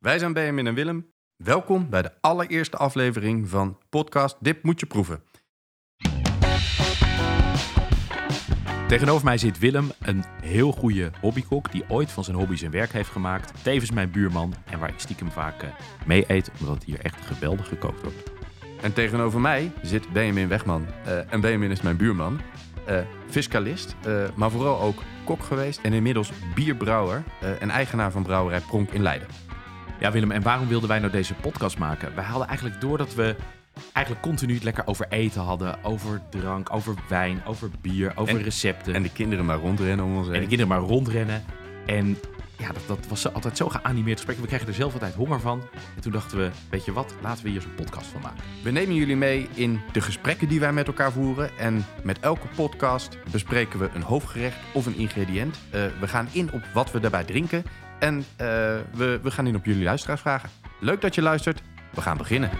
Wij zijn Benjamin en Willem. Welkom bij de allereerste aflevering van podcast Dip Moet Je Proeven. Tegenover mij zit Willem, een heel goede hobbykok die ooit van zijn hobby zijn werk heeft gemaakt. Tevens mijn buurman en waar ik stiekem vaak uh, mee eet, omdat hier echt geweldig gekookt wordt. En tegenover mij zit Benjamin Wegman. Uh, en Benjamin is mijn buurman. Uh, fiscalist, maar vooral ook kok geweest en inmiddels bierbrouwer en eigenaar van brouwerij Pronk in Leiden. Ja, Willem, en waarom wilden wij nou deze podcast maken? Wij hadden eigenlijk door dat we eigenlijk continu het lekker over eten hadden. Over drank, over wijn, over bier, over recepten. En de kinderen maar rondrennen om ons heen. En de kinderen maar rondrennen. En ja, dat, dat was altijd zo geanimeerd gesprek. We kregen er zelf altijd honger van. En toen dachten we, weet je wat, laten we hier zo'n podcast van maken. We nemen jullie mee in de gesprekken die wij met elkaar voeren. En met elke podcast bespreken we een hoofdgerecht of een ingrediënt. Uh, we gaan in op wat we daarbij drinken. En uh, we, we gaan in op jullie luisteraarsvragen. Leuk dat je luistert. We gaan beginnen.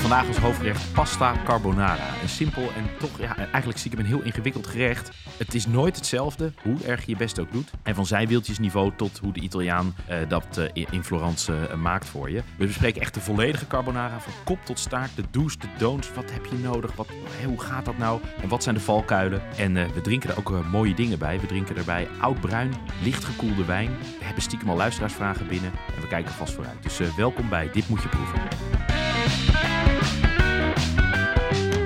Vandaag als hoofdgerecht pasta carbonara. Een simpel en toch ja, eigenlijk stiekem een heel ingewikkeld gerecht. Het is nooit hetzelfde, hoe erg je je best ook doet. En van zijwieltjesniveau tot hoe de Italiaan uh, dat uh, in Florence uh, maakt voor je. We bespreken echt de volledige carbonara, van kop tot staart, de do's, de don'ts. Wat heb je nodig? Wat, hoe gaat dat nou? En wat zijn de valkuilen? En we drinken er ook mooie dingen bij. We drinken erbij oud-bruin, lichtgekoelde wijn. We hebben stiekem al luisteraarsvragen binnen en we kijken vast vooruit. Dus welkom bij Dit Moet Je Proeven.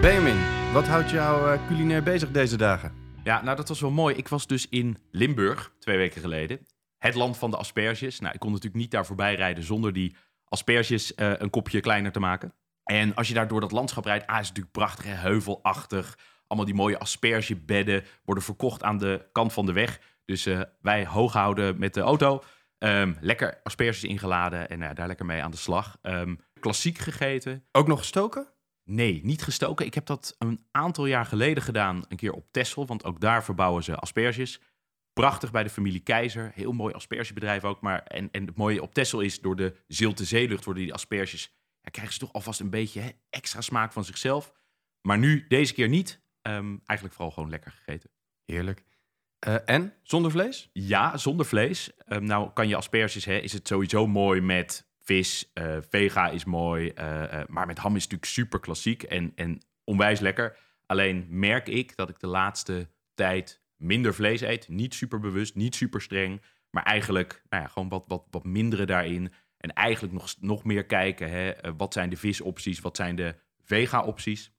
Benjamin, wat houdt jou uh, culinair bezig deze dagen? Ja, nou dat was wel mooi. Ik was dus in Limburg twee weken geleden. Het land van de asperges. Nou, ik kon natuurlijk niet daar voorbij rijden zonder die asperges uh, een kopje kleiner te maken. En als je daar door dat landschap rijdt, ah, is het natuurlijk prachtig, hè? heuvelachtig. Allemaal die mooie aspergebedden worden verkocht aan de kant van de weg. Dus uh, wij hoog houden met de auto. Um, lekker asperges ingeladen en daar lekker mee aan de slag. Um, klassiek gegeten. Ook nog gestoken? Nee, niet gestoken. Ik heb dat een aantal jaar geleden gedaan, een keer op Texel, want ook daar verbouwen ze asperges. Prachtig bij de familie Keizer, heel mooi aspergebedrijf ook. Maar, en, en het mooie op Texel is, door de zilte zeelucht worden die asperges, ja, krijgen ze toch alvast een beetje hè, extra smaak van zichzelf. Maar nu, deze keer niet. Um, eigenlijk vooral gewoon lekker gegeten. Heerlijk. Uh, en zonder vlees? Ja, zonder vlees. Um, nou kan je asperges, hè, is het sowieso mooi met vis, uh, vega is mooi, uh, uh, maar met ham is natuurlijk super klassiek en, en onwijs lekker. Alleen merk ik dat ik de laatste tijd minder vlees eet. Niet super bewust, niet super streng, maar eigenlijk nou ja, gewoon wat, wat, wat mindere daarin. En eigenlijk nog, nog meer kijken, hè, wat zijn de visopties, wat zijn de vega-opties.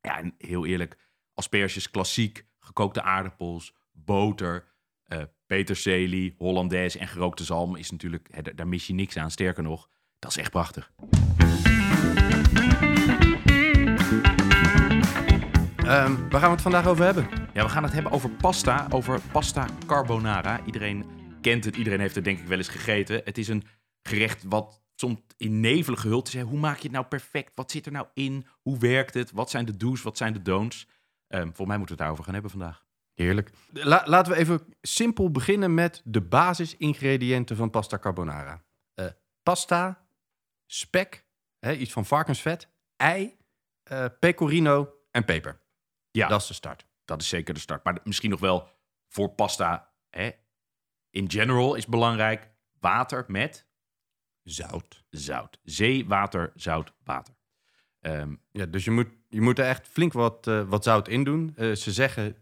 Ja, en heel eerlijk, asperges klassiek, gekookte aardappels, boter, peterselie, Hollandaise en gerookte zalm is natuurlijk, hè, daar mis je niks aan. Sterker nog, dat is echt prachtig. Um, waar gaan we het vandaag over hebben? Ja, we gaan het hebben over pasta, over pasta carbonara. Iedereen kent het, iedereen heeft het denk ik wel eens gegeten. Het is een gerecht wat soms in nevel gehuld is. Hoe maak je het nou perfect? Wat zit er nou in? Hoe werkt het? Wat zijn de do's? Wat zijn de don'ts? Um, volgens mij moeten we het daarover gaan hebben vandaag. Heerlijk. laten we even simpel beginnen met de basisingrediënten van pasta carbonara. Uh, pasta, spek, hè, iets van varkensvet, ei, uh, pecorino en peper. Ja, dat is de start. Dat is zeker de start. Maar misschien nog wel voor pasta hè, in general is belangrijk water met zout. Zout. Zee, water, zout, water. Um, ja, dus je moet, je moet er echt flink wat, uh, wat zout in doen. Uh, ze zeggen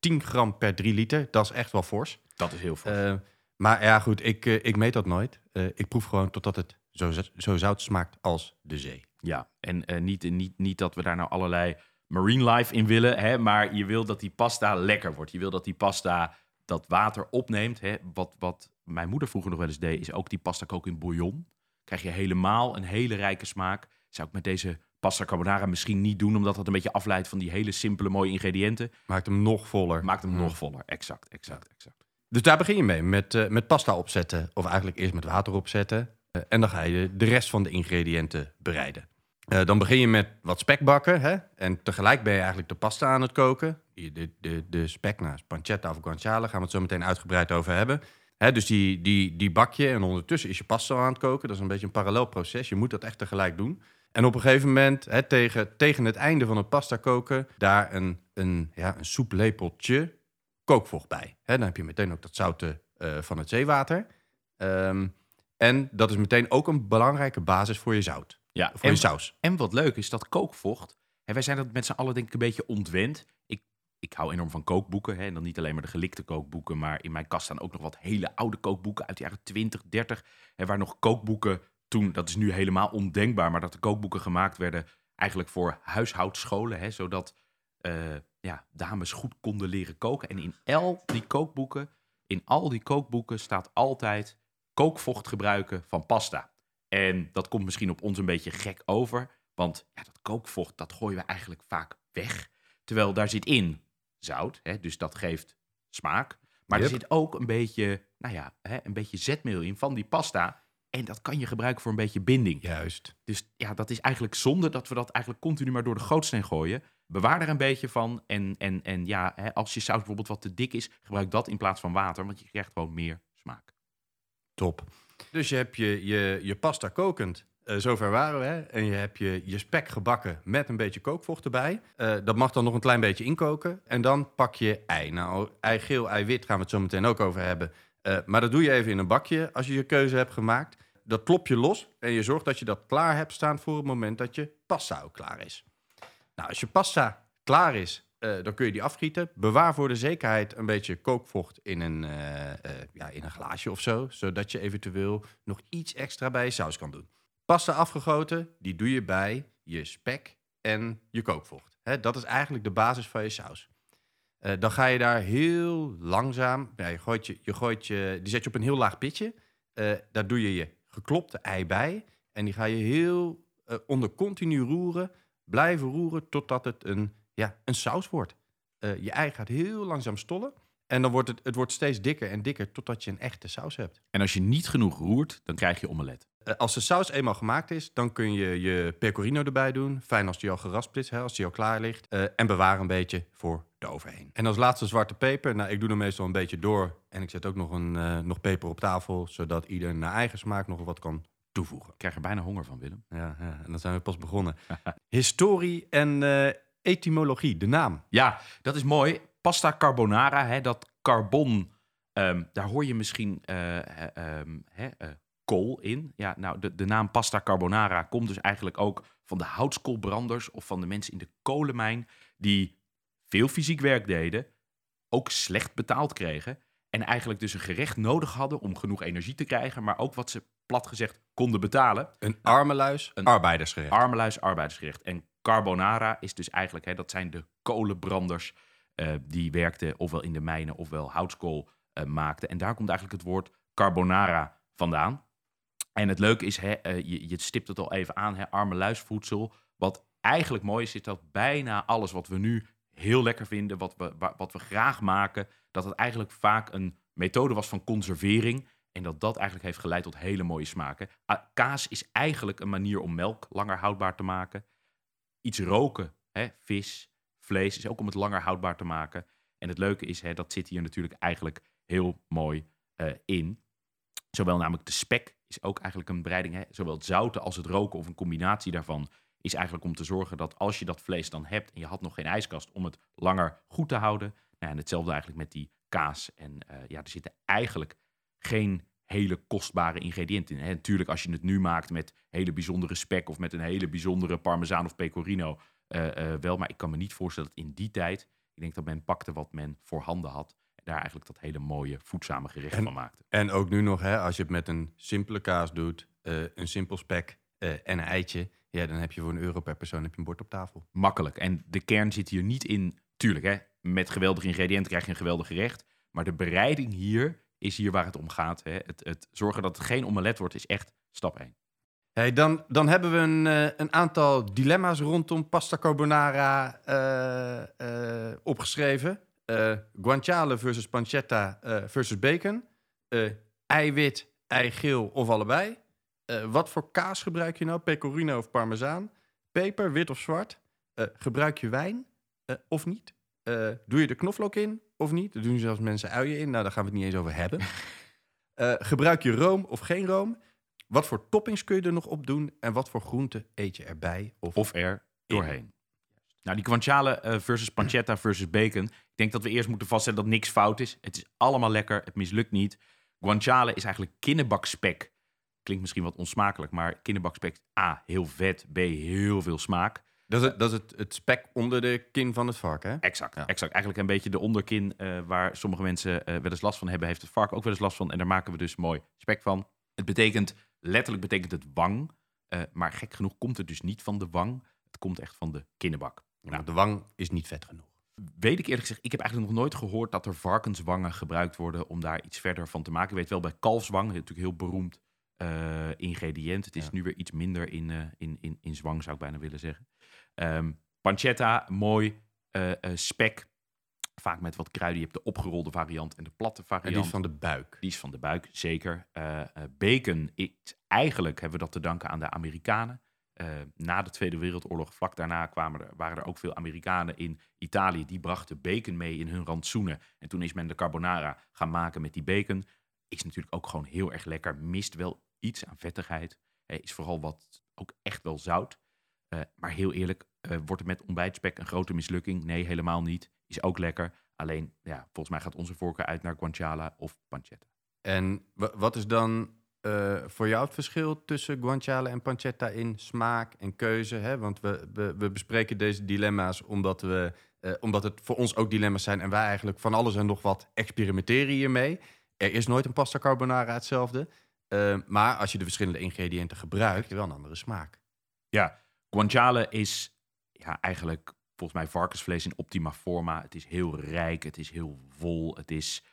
10 gram per 3 liter. Dat is echt wel fors. Dat is heel fors. Uh, maar ja, goed, ik, uh, ik meet dat nooit. Uh, ik proef gewoon totdat het zo, zo zout smaakt als de zee. Ja, en niet, niet, niet dat we daar nou allerlei marine life in willen, hè, maar je wil dat die pasta lekker wordt. Je wil dat die pasta dat water opneemt. Hè. Wat, wat mijn moeder vroeger nog wel eens deed, is ook die pasta koken in bouillon. Krijg je helemaal een hele rijke smaak. Zou ik met deze pasta carbonara misschien niet doen, omdat dat een beetje afleidt van die hele simpele mooie ingrediënten. Maakt hem nog voller. Maakt hem nog voller, exact, exact, exact. Dus daar begin je mee, met, uh, met pasta opzetten. Of eigenlijk eerst met water opzetten. Uh, en dan ga je de rest van de ingrediënten bereiden. Uh, dan begin je met wat spek bakken. Hè? En tegelijk ben je eigenlijk de pasta aan het koken. De, de, de spek, nou, pancetta of guanciale, gaan we het zo meteen uitgebreid over hebben. Hè, dus die, die, die bak je en ondertussen is je pasta aan het koken. Dat is een beetje een parallel proces. Je moet dat echt tegelijk doen. En op een gegeven moment, hè, tegen, tegen het einde van het pasta koken, daar een, een, ja, een soeplepeltje kookvocht bij. Hè, dan heb je meteen ook dat zoute uh, van het zeewater. Ehm, en dat is meteen ook een belangrijke basis voor je zout. Ja, voor en, je saus. En wat leuk is, dat kookvocht. Hè, wij zijn dat met z'n allen denk ik een beetje ontwend. Ik, ik hou enorm van kookboeken. Hè, en dan niet alleen maar de gelikte kookboeken. Maar in mijn kast staan ook nog wat hele oude kookboeken uit de jaren 20, 30. Hè, waar nog kookboeken toen, dat is nu helemaal ondenkbaar. Maar dat de kookboeken gemaakt werden eigenlijk voor huishoudscholen. Hè, zodat uh, ja, dames goed konden leren koken. En in al die kookboeken, in al die kookboeken staat altijd kookvocht gebruiken van pasta. En dat komt misschien op ons een beetje gek over, want ja, dat kookvocht dat gooien we eigenlijk vaak weg. Terwijl daar zit in zout, hè, dus dat geeft smaak. Maar er zit ook een beetje, nou ja, hè, een beetje zetmeel in van die pasta. En dat kan je gebruiken voor een beetje binding. Juist. Dus ja, dat is eigenlijk zonde dat we dat eigenlijk continu maar door de gootsteen gooien. Bewaar er een beetje van. En, en, en ja, hè, als je saus bijvoorbeeld wat te dik is, gebruik dat in plaats van water. Want je krijgt gewoon meer smaak. Top. Dus je hebt je, je, je pasta kokend. Uh, zover waren we. Hè? En je hebt je, je spek gebakken met een beetje kookvocht erbij. Uh, dat mag dan nog een klein beetje inkoken. En dan pak je ei. Nou, ei geel, ei wit gaan we het zo meteen ook over hebben. Uh, maar dat doe je even in een bakje als je je keuze hebt gemaakt. Dat klop je los en je zorgt dat je dat klaar hebt staan voor het moment dat je pasta ook klaar is. Nou, als je pasta klaar is, uh, dan kun je die afgieten. Bewaar voor de zekerheid een beetje kookvocht in een, uh, uh, ja, in een glaasje of zo. Zodat je eventueel nog iets extra bij je saus kan doen. Pasta afgegoten, die doe je bij je spek en je kookvocht. Dat is eigenlijk de basis van je saus. dan ga je daar heel langzaam, je, gooit je, je gooit je, die zet je op een heel laag pitje. daar doe je je geklopte ei bij. En die ga je heel onder continu roeren, blijven roeren totdat het een ja, een saus wordt. Uh, je ei gaat heel langzaam stollen. En dan wordt het, het wordt steeds dikker en dikker totdat je een echte saus hebt. En als je niet genoeg roert, dan krijg je omelet. Uh, als de saus eenmaal gemaakt is, dan kun je je pecorino erbij doen. Fijn als die al geraspt is, hè, als die al klaar ligt. En bewaar een beetje voor de overheen. En als laatste zwarte peper. Nou, ik doe er meestal een beetje door. En ik zet ook nog, een, nog peper op tafel, zodat ieder naar eigen smaak nog wat kan toevoegen. Ik krijg er bijna honger van, Willem. Ja, ja en dan zijn we pas begonnen. Historie en etymologie, de naam. Ja, dat is mooi. Pasta carbonara, hè, dat carbon, um, daar hoor je misschien uh, um, hè, uh, kool in. Ja, nou, de, de naam pasta carbonara komt dus eigenlijk ook van de houtskoolbranders of van de mensen in de kolenmijn die veel fysiek werk deden, ook slecht betaald kregen en eigenlijk dus een gerecht nodig hadden om genoeg energie te krijgen, maar ook wat ze plat gezegd konden betalen. Een armeluis, een arbeidersgerecht. Armeluis, arbeidersgerecht. En carbonara is dus eigenlijk, hè, dat zijn de kolenbranders uh, die werkten ofwel in de mijnen ofwel houtskool uh, maakten. En daar komt eigenlijk het woord carbonara vandaan. En het leuke is, hè, uh, je, je, stipt het al even aan, hè, armeluisvoedsel. Wat eigenlijk mooi is, is dat bijna alles wat we nu heel lekker vinden, wat we, wat we graag maken, dat het eigenlijk vaak een methode was van conservering. En dat dat eigenlijk heeft geleid tot hele mooie smaken. Kaas is eigenlijk een manier om melk langer houdbaar te maken iets roken, hè, vis, vlees, is ook om het langer houdbaar te maken. En het leuke is, hè, dat zit hier natuurlijk eigenlijk heel mooi uh, in. Zowel namelijk de spek is ook eigenlijk een bereiding. Hè, zowel het zouten als het roken of een combinatie daarvan is eigenlijk om te zorgen dat als je dat vlees dan hebt en je had nog geen ijskast om het langer goed te houden. Nou, en hetzelfde eigenlijk met die kaas. En uh, ja, er zitten eigenlijk geen hele kostbare ingrediënten in. En natuurlijk, als je het nu maakt met hele bijzondere spek of met een hele bijzondere parmezaan of pecorino, uh, uh, wel. Maar ik kan me niet voorstellen dat in die tijd, ik denk dat men pakte wat men voorhanden had. En daar eigenlijk dat hele mooie, voedzame gerecht en, van maakte. En ook nu nog, hè, als je het met een simpele kaas doet, uh, een simpel spek en een eitje, ja, dan heb je voor een euro per persoon heb je een bord op tafel. Makkelijk. En de kern zit hier niet in, tuurlijk, hè, met geweldige ingrediënten krijg je een geweldig gerecht. Maar de bereiding hier is hier waar het om gaat. Hè. Het, het, zorgen dat het geen omelet wordt is echt stap 1. Hey, dan, dan hebben we een, uh, een aantal dilemma's rondom pasta carbonara uh, uh, opgeschreven. guanciale versus pancetta versus bacon. eiwit, eigeel of allebei. Wat voor kaas gebruik je nou? Pecorino of parmezaan? Peper, wit of zwart? gebruik je wijn of niet? doe je er knoflook in of niet? Er doen zelfs mensen uien in. Nou, daar gaan we het niet eens over hebben. Eh, gebruik je room of geen room? Wat voor toppings kun je er nog op doen? En wat voor groenten eet je erbij? Of, Of er doorheen. Nou, die guanciale eh, versus pancetta versus bacon. Ik denk dat we eerst moeten vaststellen dat niks fout is. Het is allemaal lekker. Het mislukt niet. Guanciale is eigenlijk kinnerbakspek. Klinkt misschien wat onsmakelijk, maar kinnerbakspek A, heel vet. B, heel veel smaak. dat is, het, dat is het, het spek onder de kin van het varken, hè? Exact, Ja. exact. Eigenlijk een beetje de onderkin eh, waar sommige mensen eh, wel eens last van hebben, heeft het varken ook wel eens last van. En daar maken we dus mooi spek van. Het betekent, letterlijk betekent het wang. eh, maar gek genoeg komt het dus niet van de wang. Het komt echt van de. Ja, maar de wang is niet vet genoeg. Weet ik eerlijk gezegd, ik heb eigenlijk nog nooit gehoord dat er varkenswangen gebruikt worden om daar iets verder van te maken. Ik weet wel bij kalfswang, natuurlijk heel beroemd eh, ingrediënt. Het is Ja. nu weer iets minder in, eh, in, in, in zwang, zou ik bijna willen zeggen. Ehm, pancetta, mooi. eh, spek, vaak met wat kruiden. Je hebt de opgerolde variant en de platte En variant. die is van de buik. Die is van de buik, zeker. Bacon, eigenlijk hebben we dat te danken aan de Amerikanen. Na de Tweede Wereldoorlog, vlak daarna kwamen er, waren er ook veel Amerikanen in Italië. Die brachten bacon mee in hun rantsoenen. En toen is men de carbonara gaan maken met die bacon. Is natuurlijk ook gewoon heel erg lekker. Mist wel iets aan vettigheid. Is vooral wat, ook echt wel zout. Eh, maar heel eerlijk, eh, wordt het met ontbijtspek een grote mislukking? Nee, helemaal niet. Is ook lekker. Alleen, ja, volgens mij gaat onze voorkeur uit naar guanciale of pancetta. En wa- wat is dan eh, voor jou het verschil tussen guanciale en pancetta in smaak en keuze? Hè? Want we, we, bespreken deze dilemma's omdat, we, omdat het voor ons ook dilemma's zijn... en wij eigenlijk van alles en nog wat experimenteren hiermee. Er is nooit een pasta carbonara hetzelfde. Eh, maar als je de verschillende ingrediënten gebruikt, heb je wel een andere smaak. Ja, guanciale is ja, eigenlijk volgens mij varkensvlees in optima forma. Het is heel rijk, het is heel vol, het is...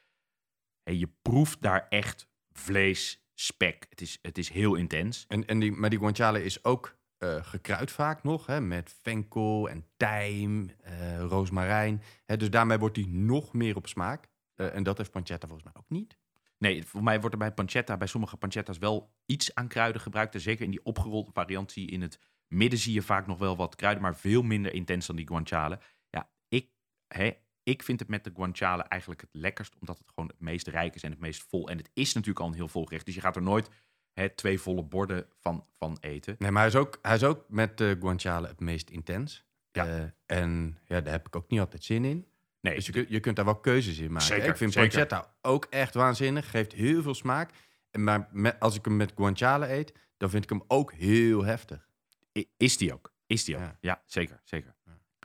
En je proeft daar echt vlees, spek. Het is, het is heel intens. En, en die, maar die guanciale is ook eh, gekruid vaak nog, hè, met venkel en tijm, eh roosmarijn. Hè, dus daarmee wordt die nog meer op smaak. Eh, en dat heeft pancetta volgens mij ook niet. Nee, voor mij wordt er bij pancetta, bij sommige pancetta's wel iets aan kruiden gebruikt. En zeker in die opgerolde variantie in het midden zie je vaak nog wel wat kruiden, maar veel minder intens dan die guanciale. Ja, ik, hè, ik vind het met de guanciale eigenlijk het lekkerst, omdat het gewoon het meest rijk is en het meest vol. En het is natuurlijk al een heel vol gerecht, dus je gaat er nooit hè, twee volle borden van, van eten. Nee, maar hij is ook, hij is ook met de guanciale het meest intens. Ja. Eh, en ja, daar heb ik ook niet altijd zin in. Nee, Dus je, kunt- je kunt daar wel keuzes in maken. Zeker, ik vind zeker. pancetta ook echt waanzinnig. Geeft heel veel smaak. En Maar met, als ik hem met guanciale eet, dan vind ik hem ook heel heftig. is die ook. Is die ook. Ja. Ja, zeker, zeker.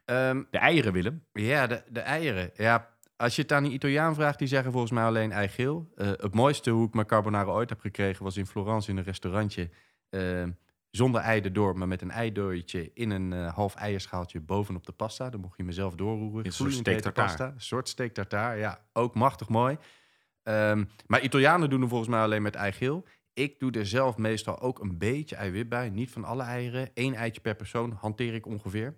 Ehm, De eieren, Willem. Ja, de, de eieren. Ja, als je het aan een Italiaan vraagt, die zeggen volgens mij alleen eigeel. Eh het mooiste hoe ik mijn carbonara ooit heb gekregen was in Florence in een restaurantje. eh, zonder ei erdoor, maar met een eidooitje in een eh, half eierschaaltje bovenop de pasta. Dan mocht je mezelf doorroeren. Een soort hete tartare. pasta. Een soort steak tartare, ja. Ook machtig mooi. Ehm, maar Italianen doen er volgens mij alleen met eigeel. Ik doe er zelf meestal ook een beetje eiwit bij. Niet van alle eieren. Eén eitje per persoon hanteer ik ongeveer.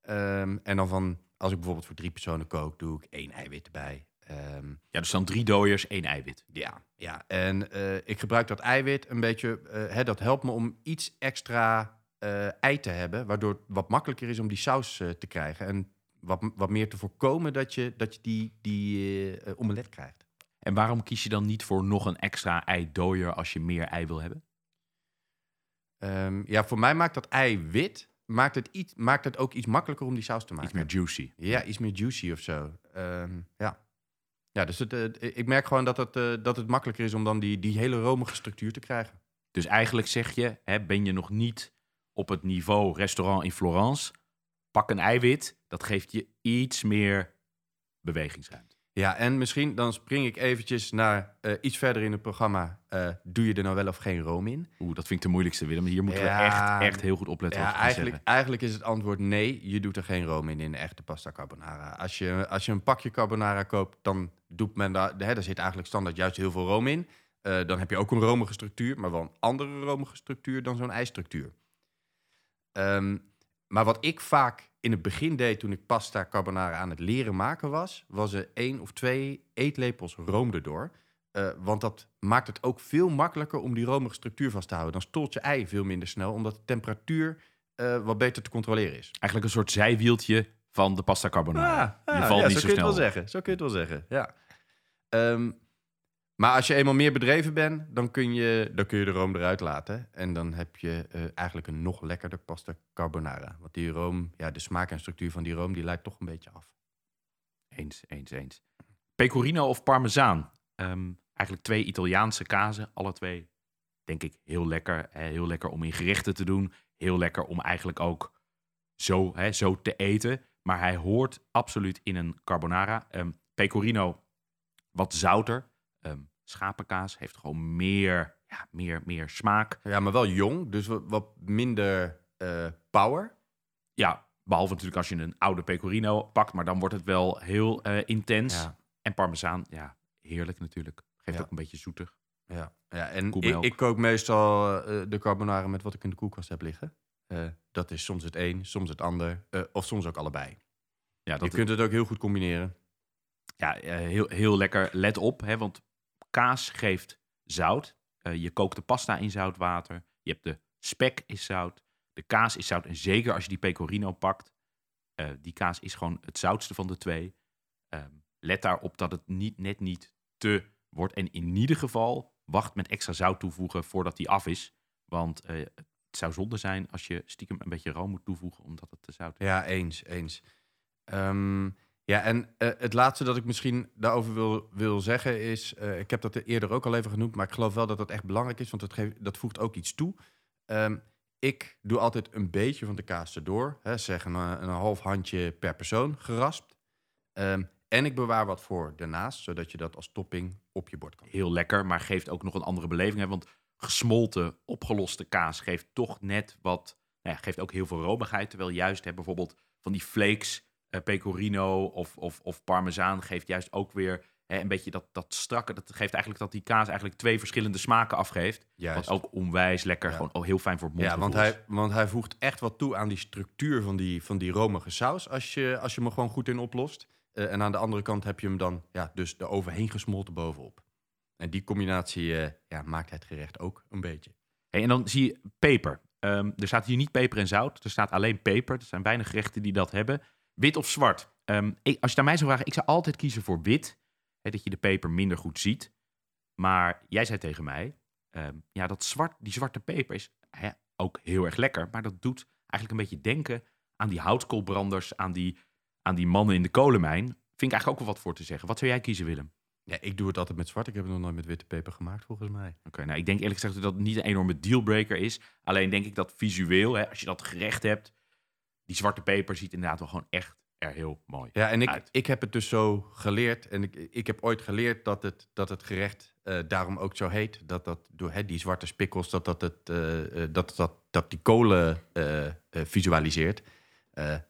Ehm, en dan van, als ik bijvoorbeeld voor drie personen kook, doe ik één eiwit erbij. Ehm, Ja, dus dan drie dooiers, één eiwit. ja, ja. En eh, ik gebruik dat eiwit een beetje. eh, hè, dat helpt me om iets extra eh, ei te hebben. Waardoor het wat makkelijker is om die saus te krijgen. En wat, wat meer te voorkomen dat je, dat je die, die omelet krijgt. En waarom kies je dan niet voor nog een extra eidooier als je meer ei wil hebben? Ehm, ja, voor mij maakt dat ei wit. Maakt het, iets, maakt het ook iets makkelijker om die saus te maken. Iets meer juicy. Ja, iets meer juicy of zo. Ehm, ja. Ja, dus eh, ik merk gewoon dat het, eh, dat het makkelijker is om dan die, die hele romige structuur te krijgen. Dus eigenlijk zeg je, hè, ben je nog niet op het niveau restaurant in Florence, pak een eiwit, dat geeft je iets meer bewegingsruimte. Ja, en misschien dan spring ik eventjes naar eh, iets verder in het programma. Eh, doe je er nou wel of geen room in? Oeh, dat vind ik de moeilijkste, Willem. Hier moeten Ja, we echt, echt heel goed opletten Ja, eigenlijk, eigenlijk is het antwoord nee. Je doet er geen room in in de echte pasta carbonara. Als je, als je een pakje carbonara koopt, dan doet men daar... Hè, daar zit eigenlijk standaard juist heel veel room in. Eh, dan heb je ook een romige structuur, maar wel een andere romige structuur dan zo'n ijsstructuur. Ehm, maar wat ik vaak in het begin deed toen ik pasta carbonara aan het leren maken was, was er één of twee eetlepels room erdoor. Eh, want dat maakt het ook veel makkelijker om die romige structuur vast te houden. Dan stolt je ei veel minder snel, omdat de temperatuur eh, wat beter te controleren is. Eigenlijk een soort zijwieltje van de pasta carbonara. je valt ja, niet zo zo kun je het wel zeggen. Zo kun je het wel zeggen, ja. Ehm, Maar als je eenmaal meer bedreven bent, dan kun je, dan kun je de room eruit laten. En dan heb je eh, eigenlijk een nog lekkerder pasta carbonara. Want die room, ja, de smaak en structuur van die room, die lijkt toch een beetje af. Eens, eens, eens. Pecorino of parmezaan? Ehm, eigenlijk twee Italiaanse kazen. Alle twee, denk ik, heel lekker. Heel lekker om in gerechten te doen. Heel lekker om eigenlijk ook zo, hè, zo te eten. Maar hij hoort absoluut in een carbonara. Ehm, pecorino, wat zouter. Ehm, schapenkaas heeft gewoon meer, ja, meer, meer smaak. Ja, maar wel jong, dus wat, minder eh, power. Ja, behalve natuurlijk als je een oude pecorino pakt. Maar dan wordt het wel heel eh, intens. Ja. En parmezaan, ja, heerlijk natuurlijk. Geeft Ja. ook een beetje zoetig. Ja, ja en ik, ik kook meestal eh, de carbonara met wat ik in de koelkast heb liggen. Dat is soms het een, soms het ander, of soms ook allebei. Ja, Je dat kunt het ook heel goed combineren. ja, heel, heel lekker. Let op, hè, want kaas geeft zout. Eh, je kookt de pasta in zout water. Je hebt de spek is zout. De kaas is zout. En zeker als je die pecorino pakt. eh, die kaas is gewoon het zoutste van de twee. Ehm, let daarop dat het niet, net niet te wordt. En in ieder geval wacht met extra zout toevoegen voordat die af is. Want eh, het zou zonde zijn als je stiekem een beetje room moet toevoegen omdat het te zout is. Ja, eens, eens. Ehm, ja, en eh, het laatste dat ik misschien daarover wil, wil zeggen is... eh, ik heb dat eerder ook al even genoemd, maar ik geloof wel dat dat echt belangrijk is... want dat, geeft, dat voegt ook iets toe. Ehm, ik doe altijd een beetje van de kaas erdoor. Hè, zeg een, eh, een half handje per persoon, geraspt. Ehm, en ik bewaar wat voor daarnaast, zodat je dat als topping op je bord kan. heel lekker, maar geeft ook nog een andere beleving. Hè? Want gesmolten, opgeloste kaas geeft toch net wat, nou ja, geeft ook heel veel romigheid. Terwijl juist hè, bijvoorbeeld van die flakes, pecorino of, of, of parmezaan geeft juist ook weer hè, een beetje dat, dat strakke. Dat geeft eigenlijk dat die kaas eigenlijk twee verschillende smaken afgeeft. Juist. Wat ook onwijs lekker, Ja. gewoon ook heel fijn voor het Ja, want hij, want hij voegt echt wat toe aan die structuur van die, van die romige saus... als je, als je hem gewoon goed in oplost. Eh, en aan de andere kant heb je hem dan ja, dus er overheen gesmolten bovenop. En die combinatie eh, ja, maakt het gerecht ook een beetje. Hey, en dan zie je peper. Ehm, er staat hier niet peper en zout. Er staat alleen peper. Er zijn weinig gerechten die dat hebben. Wit of zwart? Ehm, ik, als je naar mij zou vragen, ik zou altijd kiezen voor wit. Hè, dat je de peper minder goed ziet. Maar jij zei tegen mij, ehm, ja, dat zwart, die zwarte peper is hè, ook heel erg lekker. Maar dat doet eigenlijk een beetje denken aan die houtkoolbranders, aan die, aan die mannen in de kolenmijn. Vind ik eigenlijk ook wel wat voor te zeggen. Wat zou jij kiezen, Willem? Ja, ik doe het altijd met zwart. Ik heb het nog nooit met witte peper gemaakt, volgens mij. Oké, nou ik denk eerlijk gezegd dat het niet een enorme dealbreaker is. Alleen denk ik dat visueel, hè, als je dat gerecht hebt, die zwarte peper ziet inderdaad wel gewoon echt er heel mooi. Ja, en ik, Uit. ik heb het dus zo geleerd. En ik, ik heb ooit geleerd dat het, dat het gerecht eh, daarom ook zo heet. Dat dat door hè, die zwarte spikkels, dat, dat, het, eh, eh, dat, dat, dat die kolen visualiseert.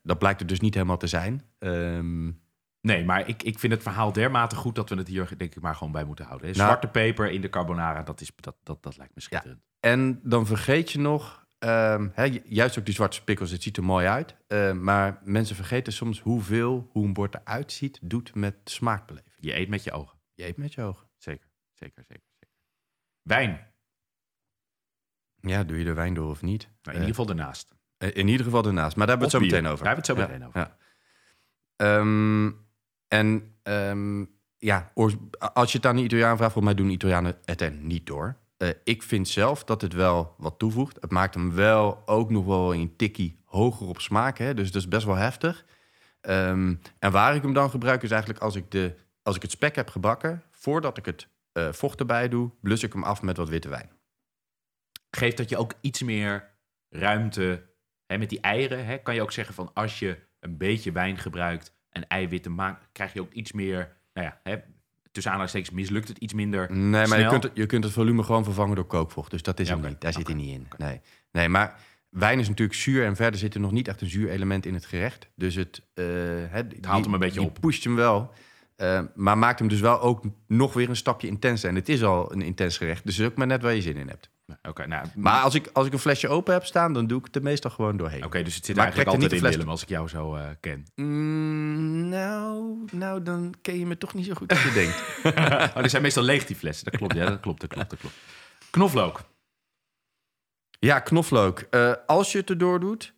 Dat blijkt het dus niet helemaal te zijn. Ehm, Nee, maar ik, ik vind het verhaal dermate goed dat we het hier denk ik maar gewoon bij moeten houden. hè. Nou- Zwarte peper in de carbonara, dat, is, dat, dat, dat lijkt me schitterend. En dan vergeet je nog, ehm, juist ook die zwarte spikkels, het ziet er mooi uit. eh, maar mensen vergeten soms hoeveel, hoe een bord eruit ziet, doet met smaakbeleving. Je eet met je ogen. Je eet met je ogen. Zeker, zeker, zeker. zeker. Wijn, Ja, doe je de wijn door of niet? nou, in Eh, ieder geval ernaast. eh, in ieder geval daarnaast. Maar daar hebben we het zo bier. meteen over. Daar hebben we het zo Ja, meteen over. Ja. Ehm, en ehm, ja, als je het aan de Italiaan vraagt, volgens mij doen Italianen het er niet door. Eh, ik vind zelf dat het wel wat toevoegt. Het maakt hem wel ook nog wel een tikkie hoger op smaak. Hè? Dus dat is best wel heftig. Ehm, en waar ik hem dan gebruik is eigenlijk als ik, de, als ik het spek heb gebakken... voordat ik het eh, vocht erbij doe, blus ik hem af met wat witte wijn. geeft dat je ook iets meer ruimte hè, met die eieren. Hè, kan je ook zeggen van als je een beetje wijn gebruikt en eiwitten maakt, krijg je ook iets meer, nou ja, hè, tussen aanhalingstekens mislukt het iets minder. Nee, maar je kunt, het- je kunt het volume gewoon vervangen door kookvocht. Dus dat is Ja, hem niet. Daar zit hij niet in. Nee. nee, maar wijn is natuurlijk zuur. En verder zit er nog niet echt een zuurelement in het gerecht. Dus het, eh, het, Het haalt hem een beetje op. pusht hem wel. eh, maar maakt hem dus wel ook nog weer een stapje intenser. En het is al een intens gerecht. Dus het is ook maar net waar je zin in hebt. Nou, Oké, nou, Maar als ik, als ik een flesje open heb staan, dan doe ik het er meestal gewoon doorheen. oké, dus het zit Maar eigenlijk altijd in Willem, als ik jou zo eh, ken. Mm, nou, nou, dan ken je me toch niet zo goed als je denkt. oh, die zijn meestal leeg, die flessen. Dat klopt, ja, dat klopt, dat klopt, dat klopt. Knoflook. Ja, knoflook. Eh, als je het erdoor doet,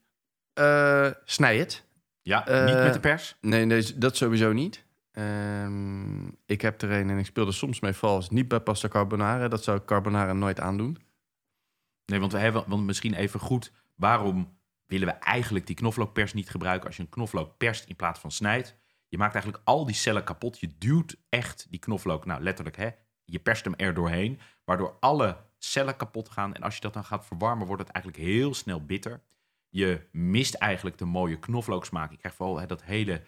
eh, snij het. Ja, niet met de pers. Nee, nee, dat sowieso niet. Ehm, ik heb er een en ik speel er soms mee vals. Niet bij pasta carbonara. Dat zou ik carbonara nooit aandoen. Nee, want we hebben want misschien even goed. Waarom willen we eigenlijk die knoflookpers niet gebruiken als je een knoflook perst in plaats van snijdt? Je maakt eigenlijk al die cellen kapot. Je duwt echt die knoflook, nou letterlijk hè, je perst hem er doorheen, waardoor alle cellen kapot gaan. En als je dat dan gaat verwarmen, wordt het eigenlijk heel snel bitter. Je mist eigenlijk de mooie knoflooksmaak. Je krijgt vooral hè, dat hele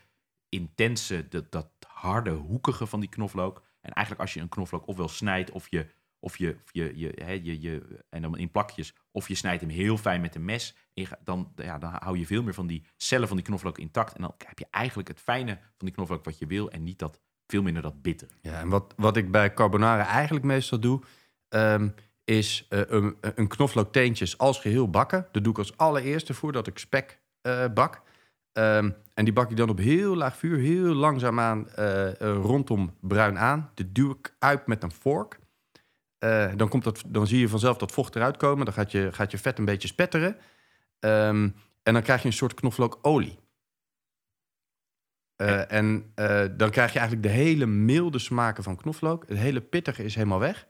intense, dat, dat harde, hoekige van die knoflook. En eigenlijk als je een knoflook ofwel snijdt of je, of je, je, je, je, je en dan in plakjes, of je snijdt hem heel fijn met een mes, dan, ja, dan hou je veel meer van die cellen van die knoflook intact. En dan heb je eigenlijk het fijne van die knoflook wat je wil en niet dat veel minder dat bitter. Ja, en wat, wat ik bij carbonara eigenlijk meestal doe, ehm, is eh, een, een knoflookteentjes als geheel bakken. Dat doe ik als allereerste voordat ik spek eh, bak. Ehm, en die bak ik dan op heel laag vuur, heel langzaamaan eh, rondom bruin aan. Dat duw ik uit met een vork. Eh, dan, komt dat, dan zie je vanzelf dat vocht eruit komen. Dan gaat je, gaat je vet een beetje spetteren. Ehm, en dan krijg je een soort knoflookolie. Eh, en eh, dan krijg je eigenlijk de hele milde smaken van knoflook. Het hele pittige is helemaal weg.